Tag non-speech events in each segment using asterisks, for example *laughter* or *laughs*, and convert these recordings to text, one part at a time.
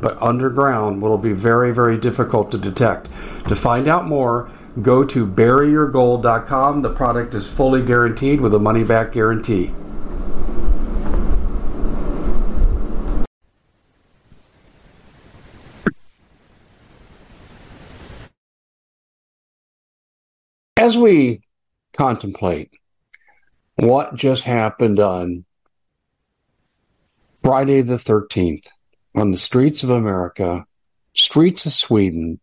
but underground will be very, very difficult to detect. To find out more, go to buryyourgold.com. The product is fully guaranteed with a money back guarantee. As we contemplate what just happened on Friday the 13th, on the streets of America, streets of Sweden,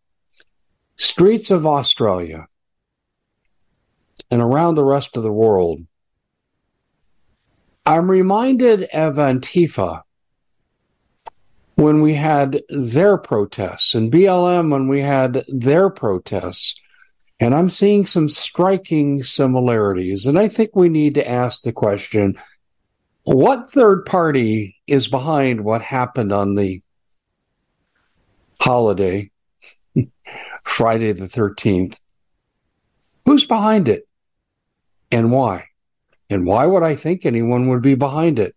streets of Australia, and around the rest of the world, I'm reminded of Antifa when we had their protests and BLM when we had their protests. And I'm seeing some striking similarities. And I think we need to ask the question what third party is behind what happened on the holiday, *laughs* Friday the 13th? Who's behind it and why? And why would I think anyone would be behind it?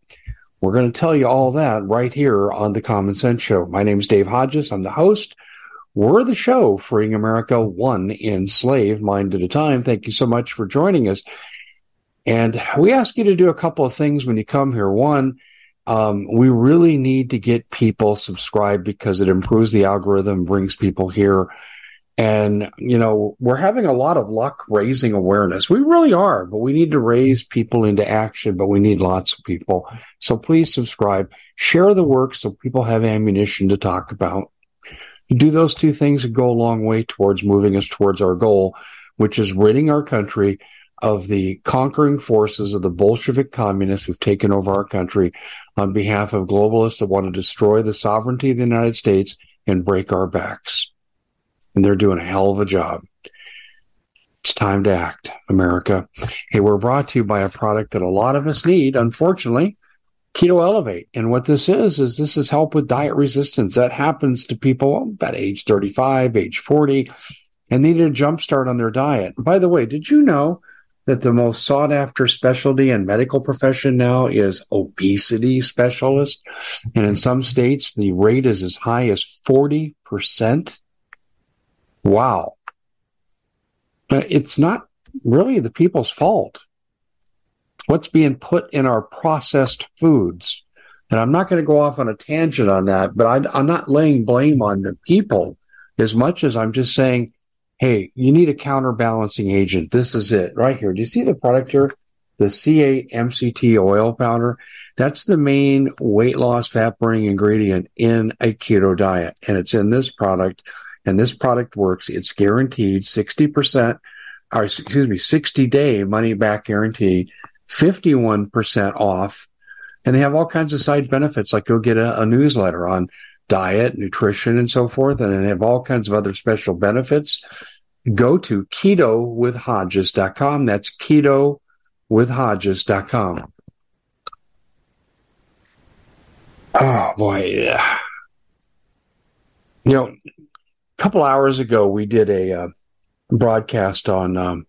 We're going to tell you all that right here on the Common Sense Show. My name is Dave Hodges. I'm the host. We're the show freeing America one enslaved mind at a time. Thank you so much for joining us. And we ask you to do a couple of things when you come here. One, um, we really need to get people subscribed because it improves the algorithm, brings people here. And, you know, we're having a lot of luck raising awareness. We really are, but we need to raise people into action, but we need lots of people. So please subscribe, share the work so people have ammunition to talk about. Do those two things and go a long way towards moving us towards our goal, which is ridding our country of the conquering forces of the Bolshevik communists who've taken over our country on behalf of globalists that want to destroy the sovereignty of the United States and break our backs. And they're doing a hell of a job. It's time to act, America. Hey, we're brought to you by a product that a lot of us need, unfortunately. Keto Elevate. And what this is, is this is help with diet resistance. That happens to people about age 35, age 40, and they need a jump start on their diet. By the way, did you know that the most sought after specialty in medical profession now is obesity specialist. And in some states, the rate is as high as 40%. Wow. Uh, it's not really the people's fault. What's being put in our processed foods. And I'm not going to go off on a tangent on that, but I, I'm not laying blame on the people as much as I'm just saying hey, you need a counterbalancing agent. This is it right here. Do you see the product here? The C8-MCT oil powder. That's the main weight loss fat burning ingredient in a keto diet. And it's in this product. And this product works. It's guaranteed 60% or excuse me, 60 day money back guarantee, 51% off. And they have all kinds of side benefits, like you'll get a, a newsletter on diet, nutrition, and so forth. And have all kinds of other special benefits. Go to ketowithhodges.com. That's ketowithhodges.com. Oh boy. You know, a couple hours ago, we did a uh, broadcast on um,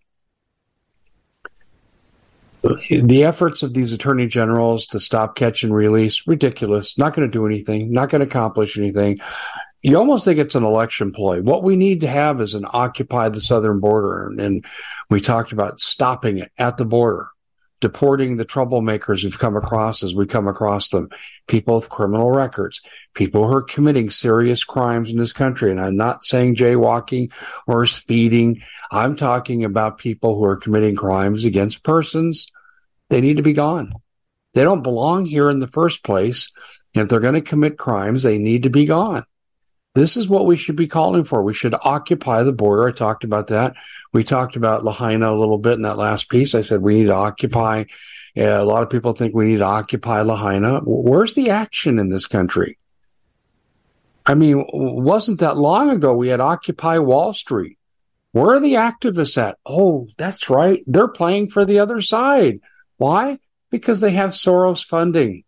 the efforts of these attorney generals to stop, catch, and release ridiculous. Not going to do anything. Not going to accomplish anything. You almost think it's an election ploy. What we need to have is an occupy the southern border, and we talked about stopping it at the border, deporting the troublemakers who've come across as we come across them, people with criminal records, people who are committing serious crimes in this country. And I'm not saying jaywalking or speeding. I'm talking about people who are committing crimes against persons. They need to be gone. They don't belong here in the first place. If they're going to commit crimes, they need to be gone. This is what we should be calling for. We should occupy the border. I talked about that. We talked about Lahaina a little bit in that last piece. I said we need to occupy. Uh, a lot of people think we need to occupy Lahaina. Where's the action in this country? I mean, wasn't that long ago we had Occupy Wall Street? Where are the activists at? Oh, that's right. They're playing for the other side. Why? Because they have Soros funding.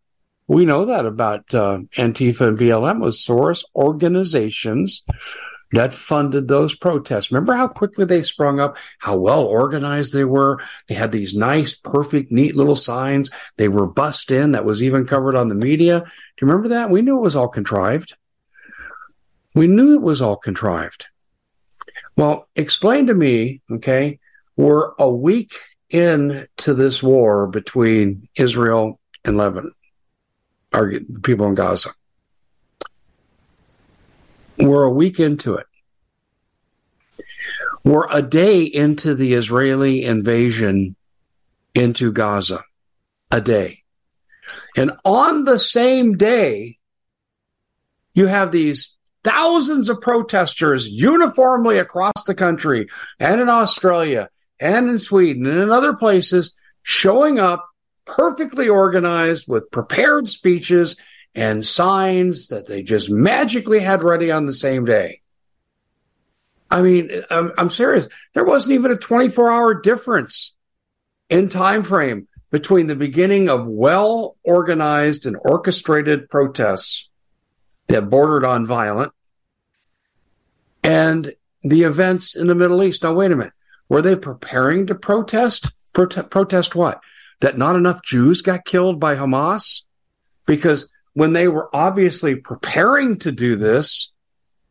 We know that about uh, Antifa and BLM was Soros organizations that funded those protests. Remember how quickly they sprung up, how well organized they were. They had these nice, perfect, neat little signs. They were bussed in. That was even covered on the media. Do you remember that? We knew it was all contrived. We knew it was all contrived. Well, explain to me, okay, we're a week into this war between Israel and Lebanon the people in Gaza. We're a week into it. We're a day into the Israeli invasion into Gaza. A day. And on the same day, you have these thousands of protesters uniformly across the country and in Australia and in Sweden and in other places showing up perfectly organized with prepared speeches and signs that they just magically had ready on the same day. I mean, I'm, I'm serious. There wasn't even a 24 hour difference in time frame between the beginning of well organized and orchestrated protests that bordered on violent and the events in the Middle East. Now, wait a minute. Were they preparing to protest? Prote- protest what? that not enough Jews got killed by Hamas? Because when they were obviously preparing to do this,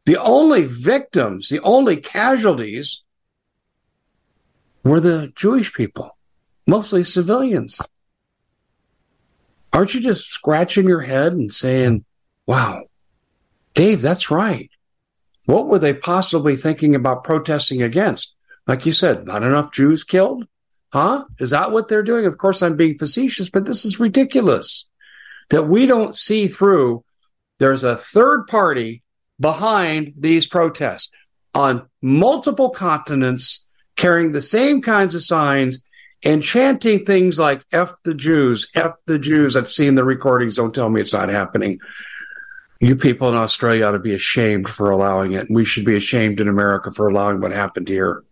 the only victims, the only casualties were the Jewish people, mostly civilians. Aren't you just scratching your head and saying, wow, Dave, that's right. What were they possibly thinking about protesting against? Like you said, not enough Jews killed? Huh? Is that what they're doing? Of course, I'm being facetious, but this is ridiculous that we don't see through. There's a third party behind these protests on multiple continents carrying the same kinds of signs and chanting things like F the Jews, F the Jews. I've seen the recordings. Don't tell me it's not happening. You people in Australia ought to be ashamed for allowing it. We should be ashamed in America for allowing what happened here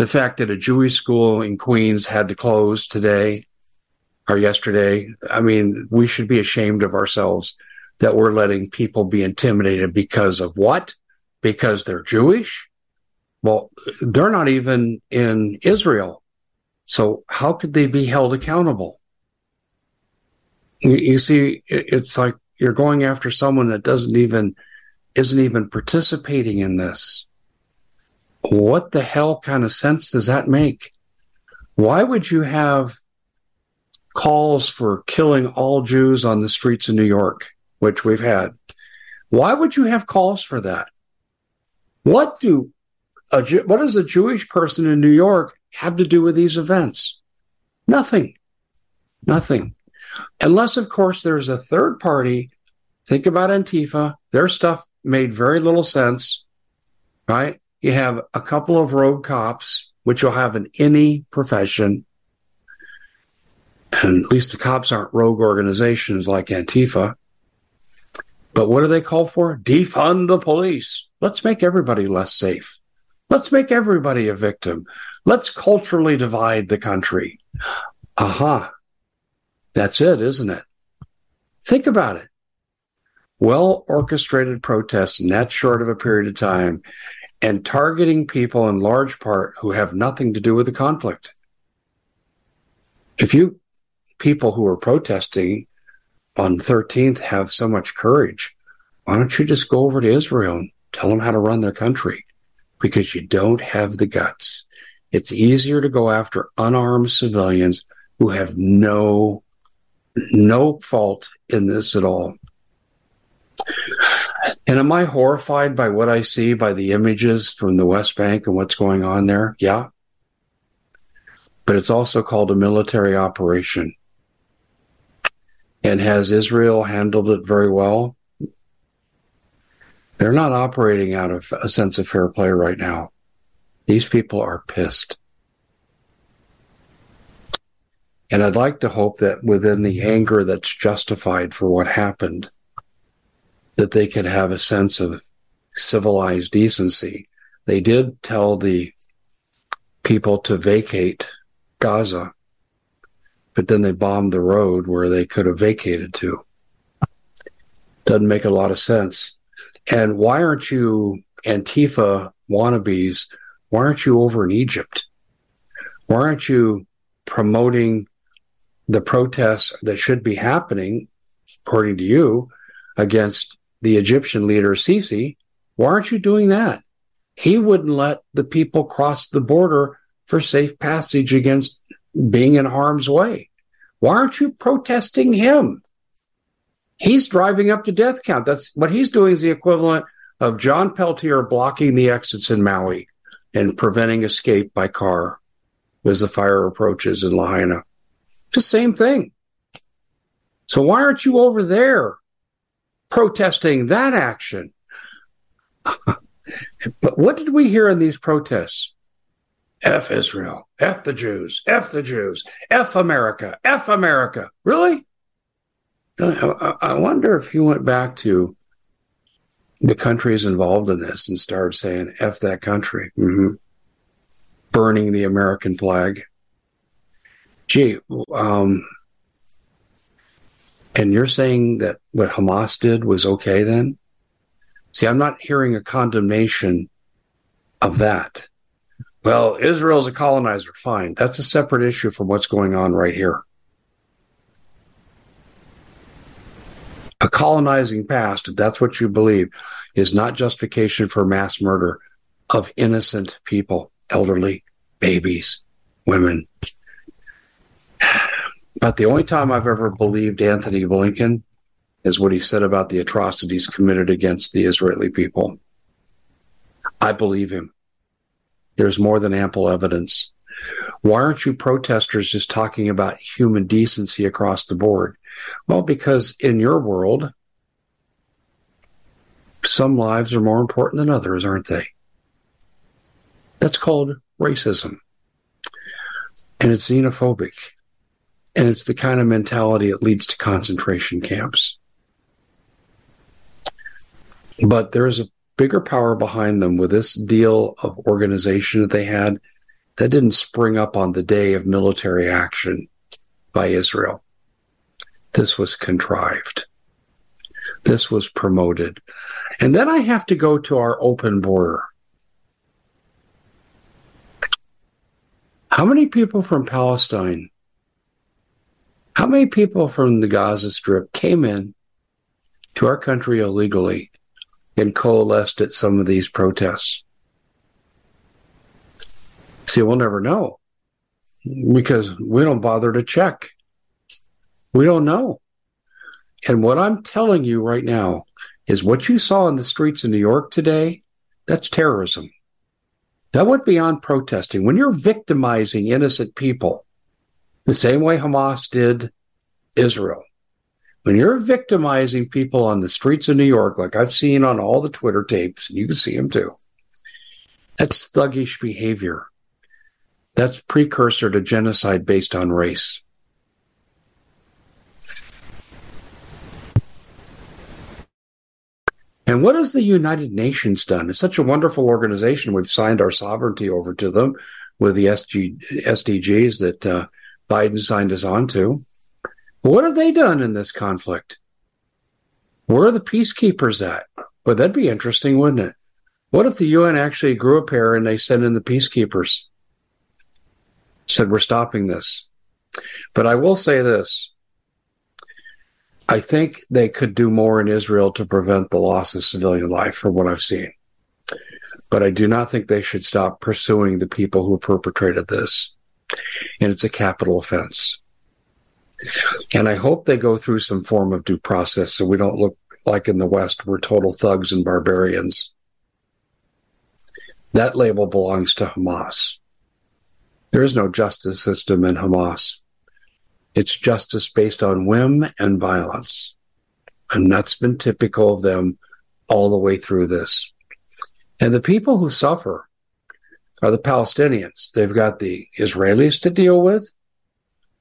the fact that a Jewish school in Queens had to close today or yesterday, I mean, we should be ashamed of ourselves that we're letting people be intimidated because of what? Because they're Jewish? Well, they're not even in Israel. So how could they be held accountable? You see, it's like you're going after someone that doesn't even, isn't even participating in this. What the hell kind of sense does that make? Why would you have calls for killing all Jews on the streets of New York, which we've had? Why would you have calls for that? What do a, what does a Jewish person in New York have to do with these events? Nothing. Nothing. Unless, of course, there's a third party. Think about Antifa. Their stuff made very little sense, right? You have a couple of rogue cops, which you'll have in any profession. And at least the cops aren't rogue organizations like Antifa. But what do they call for? Defund the police. Let's make everybody less safe. Let's make everybody a victim. Let's culturally divide the country. Aha. That's it, isn't it? Think about it. Well orchestrated protests in that short of a period of time and targeting people in large part who have nothing to do with the conflict. If you people who are protesting on 13th have so much courage, why don't you just go over to Israel and tell them how to run their country? Because you don't have the guts. It's easier to go after unarmed civilians who have no, no fault in this at all. And am I horrified by what I see by the images from the West Bank and what's going on there? Yeah. But it's also called a military operation. And has Israel handled it very well? They're not operating out of a sense of fair play right now. These people are pissed. And I'd like to hope that within the anger that's justified for what happened, that they could have a sense of civilized decency. They did tell the people to vacate Gaza, but then they bombed the road where they could have vacated to. Doesn't make a lot of sense. And why aren't you Antifa wannabes? Why aren't you over in Egypt? Why aren't you promoting the protests that should be happening, according to you, against the Egyptian leader Sisi? Why aren't you doing that? He wouldn't let the people cross the border for safe passage against being in harm's way. Why aren't you protesting him? He's driving up to death count. That's what he's doing is the equivalent of John Pelletier blocking the exits in Maui and preventing escape by car as the fire approaches in Lahaina. The same thing. So why aren't you over there protesting that action? *laughs* but what did we hear in these protests? F Israel, F the Jews, F the Jews, F America, F America. Really? I wonder if you went back to the countries involved in this and started saying F that country, mm-hmm. burning the American flag. Gee, um, and you're saying that what Hamas did was okay then? See, I'm not hearing a condemnation of that. Well, Israel's a colonizer. Fine. That's a separate issue from what's going on right here. A colonizing past, if that's what you believe, is not justification for mass murder of innocent people, elderly, babies, women. But the only time I've ever believed Antony Blinken is what he said about the atrocities committed against the Israeli people. I believe him. There's more than ample evidence. Why aren't you protesters just talking about human decency across the board? Well, because in your world, some lives are more important than others, aren't they? That's called racism. And it's xenophobic. And it's the kind of mentality that leads to concentration camps. But there is a bigger power behind them with this deal of organization that they had that didn't spring up on the day of military action by Israel. This was contrived. This was promoted. And then I have to go to our open border. How many people from Palestine, how many people from the Gaza Strip came in to our country illegally and coalesced at some of these protests? See, we'll never know because we don't bother to check. We don't know. And what I'm telling you right now is what you saw in the streets of New York today, that's terrorism. That went beyond protesting. When you're victimizing innocent people, the same way Hamas did Israel, when you're victimizing people on the streets of New York, like I've seen on all the Twitter tapes, and you can see them too, that's thuggish behavior. That's precursor to genocide based on race. And what has the United Nations done? It's such a wonderful organization. We've signed our sovereignty over to them with the SG, SDGs that uh, Biden signed us on to. What have they done in this conflict? Where are the peacekeepers at? Well, that'd be interesting, wouldn't it? What if the UN actually grew a pair and they sent in the peacekeepers? Said, we're stopping this. But I will say this I think they could do more in Israel to prevent the loss of civilian life from what I've seen. But I do not think they should stop pursuing the people who perpetrated this. And it's a capital offense. And I hope they go through some form of due process so we don't look like in the West, we're total thugs and barbarians. That label belongs to Hamas. There is no justice system in Hamas. It's justice based on whim and violence. And that's been typical of them all the way through this. And the people who suffer are the Palestinians. They've got the Israelis to deal with,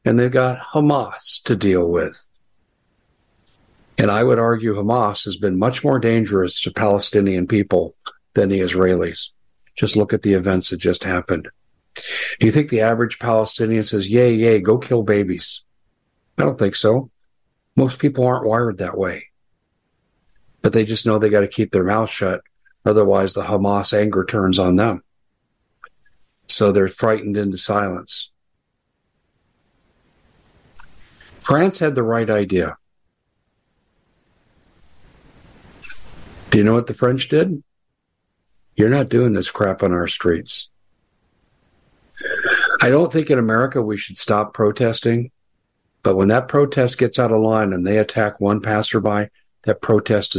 and they've got Hamas to deal with. And I would argue Hamas has been much more dangerous to Palestinian people than the Israelis. Just look at the events that just happened. Do you think the average Palestinian says, yay, yay, go kill babies? I don't think so. Most people aren't wired that way. But they just know they got to keep their mouth shut. Otherwise, the Hamas anger turns on them. So they're frightened into silence. France had the right idea. Do you know what the French did? You're not doing this crap on our streets. I don't think in America we should stop protesting, but when that protest gets out of line and they attack one passerby, that protest is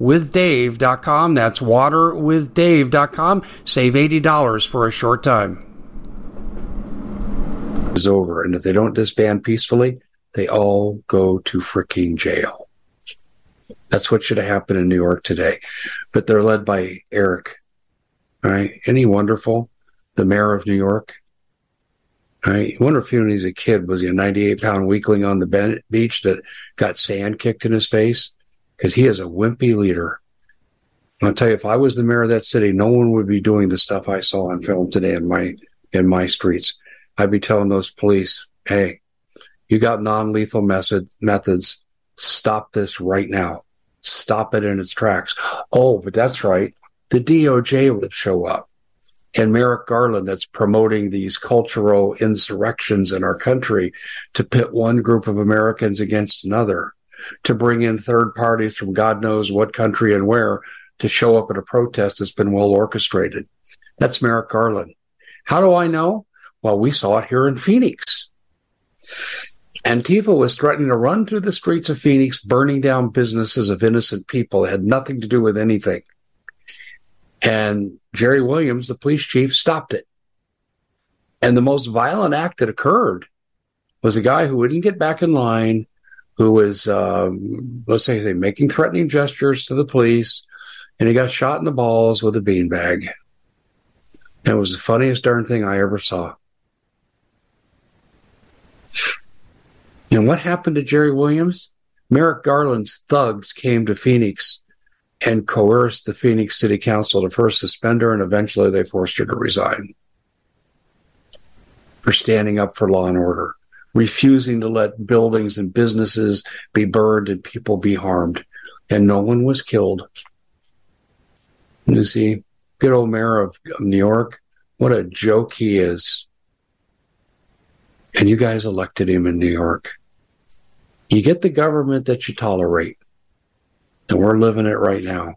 waterwithdave.com. That's waterwithdave.com. Save $80 for a short time. Is over. And if they don't disband peacefully, they all go to freaking jail. That's what should have happened in New York today. But they're led by Eric. All right. He wonderful? The mayor of New York. You wonder if he, when he's a kid, was he a 98 pound weakling on the beach that got sand kicked in his face? Because he is a wimpy leader. I'll tell you, if I was the mayor of that city, no one would be doing the stuff I saw on film today in my in my streets. I'd be telling those police, "Hey, you got non-lethal method, methods. Stop this right now. Stop it in its tracks." Oh, but that's right. The DOJ would show up, and Merrick Garland, that's promoting these cultural insurrections in our country to pit one group of Americans against another to bring in third parties from God knows what country and where to show up at a protest that's been well orchestrated. That's Merrick Garland. How do I know? Well, we saw it here in Phoenix. Antifa was threatening to run through the streets of Phoenix, burning down businesses of innocent people. It had nothing to do with anything. And Jeri Williams, the police chief, stopped it. And the most violent act that occurred was a guy who wouldn't get back in line, who was, um, let's say, say, making threatening gestures to the police, and he got shot in the balls with a beanbag. And it was the funniest darn thing I ever saw. And what happened to Jeri Williams? Merrick Garland's thugs came to Phoenix and coerced the Phoenix City Council to first suspend her and eventually they forced her to resign for standing up for law and order, refusing to let buildings and businesses be burned and people be harmed. And no one was killed. You see, good old mayor of, New York, what a joke he is. And you guys elected him in New York. You get the government that you tolerate. And we're living it right now.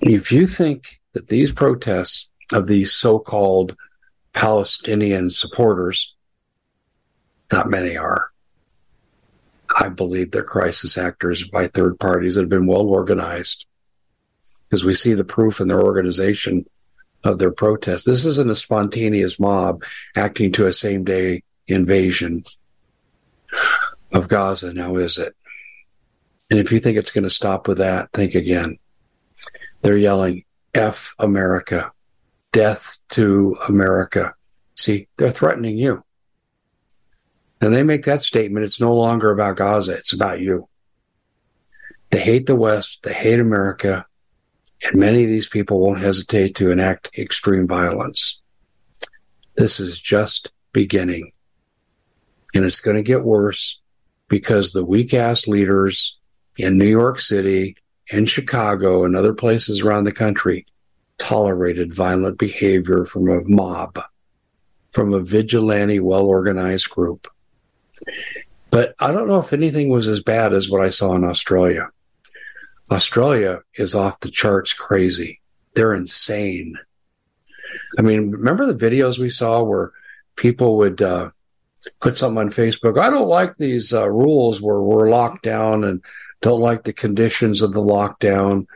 If you think that these protests of these so called Palestinian supporters, not many are, I believe they're crisis actors by third parties that have been well organized because we see the proof in their organization of their protest. This isn't a spontaneous mob acting to a same day invasion of Gaza, now is it? And if you think it's going to stop with that, think again. They're yelling, F America, death to America. See, they're threatening you. And they make that statement. It's no longer about Gaza. It's about you. They hate the West. They hate America. And many of these people won't hesitate to enact extreme violence. This is just beginning. And it's going to get worse because the weak ass leaders in New York City and Chicago and other places around the country tolerated violent behavior from a mob, from a vigilante, well organized group. But I don't know if anything was as bad as what I saw in Australia. Australia is off the charts crazy. They're insane. I mean, remember the videos we saw where people would uh, put something on Facebook? I don't like these uh, rules where we're locked down and don't like the conditions of the lockdown.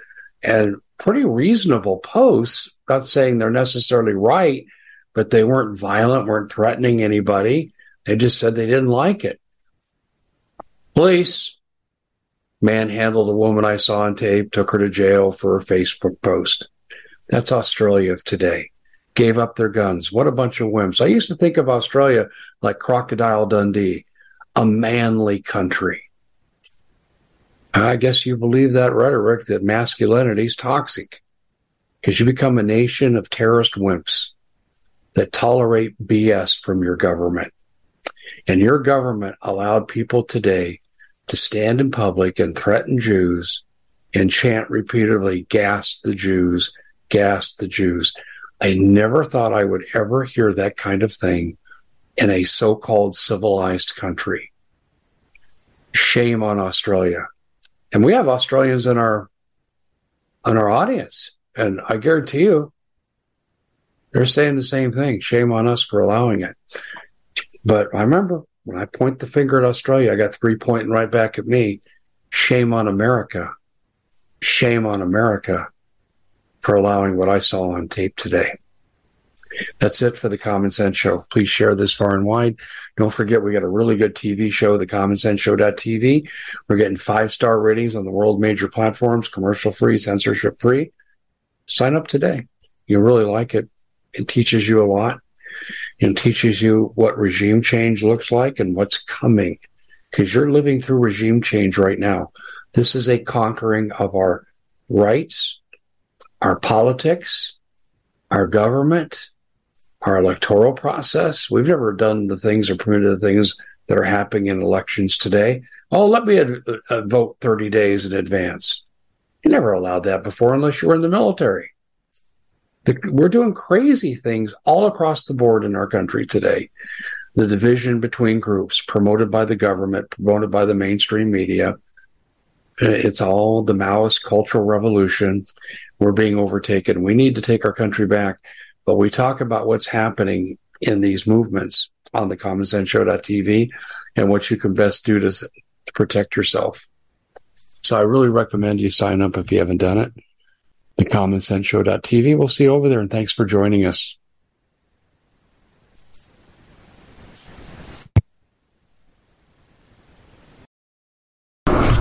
And pretty reasonable posts, not saying they're necessarily right, but they weren't violent, weren't threatening anybody. They just said they didn't like it. Police manhandled a woman I saw on tape, took her to jail for a Facebook post. That's Australia of today. Gave up their guns. What a bunch of wimps. I used to think of Australia like Crocodile Dundee, a manly country. I guess you believe that rhetoric that masculinity is toxic because you become a nation of terrorist wimps that tolerate BS from your government. And your government allowed people today to stand in public and threaten Jews and chant repeatedly, gas the Jews, gas the Jews. I never thought I would ever hear that kind of thing in a so called civilized country. Shame on Australia. And we have Australians in our in our audience. And I guarantee you, they're saying the same thing. Shame on us for allowing it. But I remember when I point the finger at Australia, I got three pointing right back at me. Shame on America. Shame on America for allowing what I saw on tape today. That's it for the Common Sense Show. Please share this far and wide. Don't forget, we got a really good TV show, the Common Sense Show.tv. We're getting five star ratings on the world major platforms, commercial free, censorship free. Sign up today. You'll really like it. It teaches you a lot and teaches you what regime change looks like and what's coming because you're living through regime change right now. This is a conquering of our rights, our politics, our government, our electoral process. We've never done the things or permitted the things that are happening in elections today. Oh, let me ad- uh, vote 30 days in advance. You never allowed that before unless you were in the military. The, we're doing crazy things all across the board in our country today. The division between groups promoted by the government, promoted by the mainstream media. Uh, it's all the Maoist cultural revolution. We're being overtaken. We need to take our country back. But we talk about what's happening in these movements on the Common Sense Show.tv and what you can best do to, to protect yourself. So I really recommend you sign up if you haven't done it the Common Sense Show.tv. We'll see you over there, and thanks for joining us.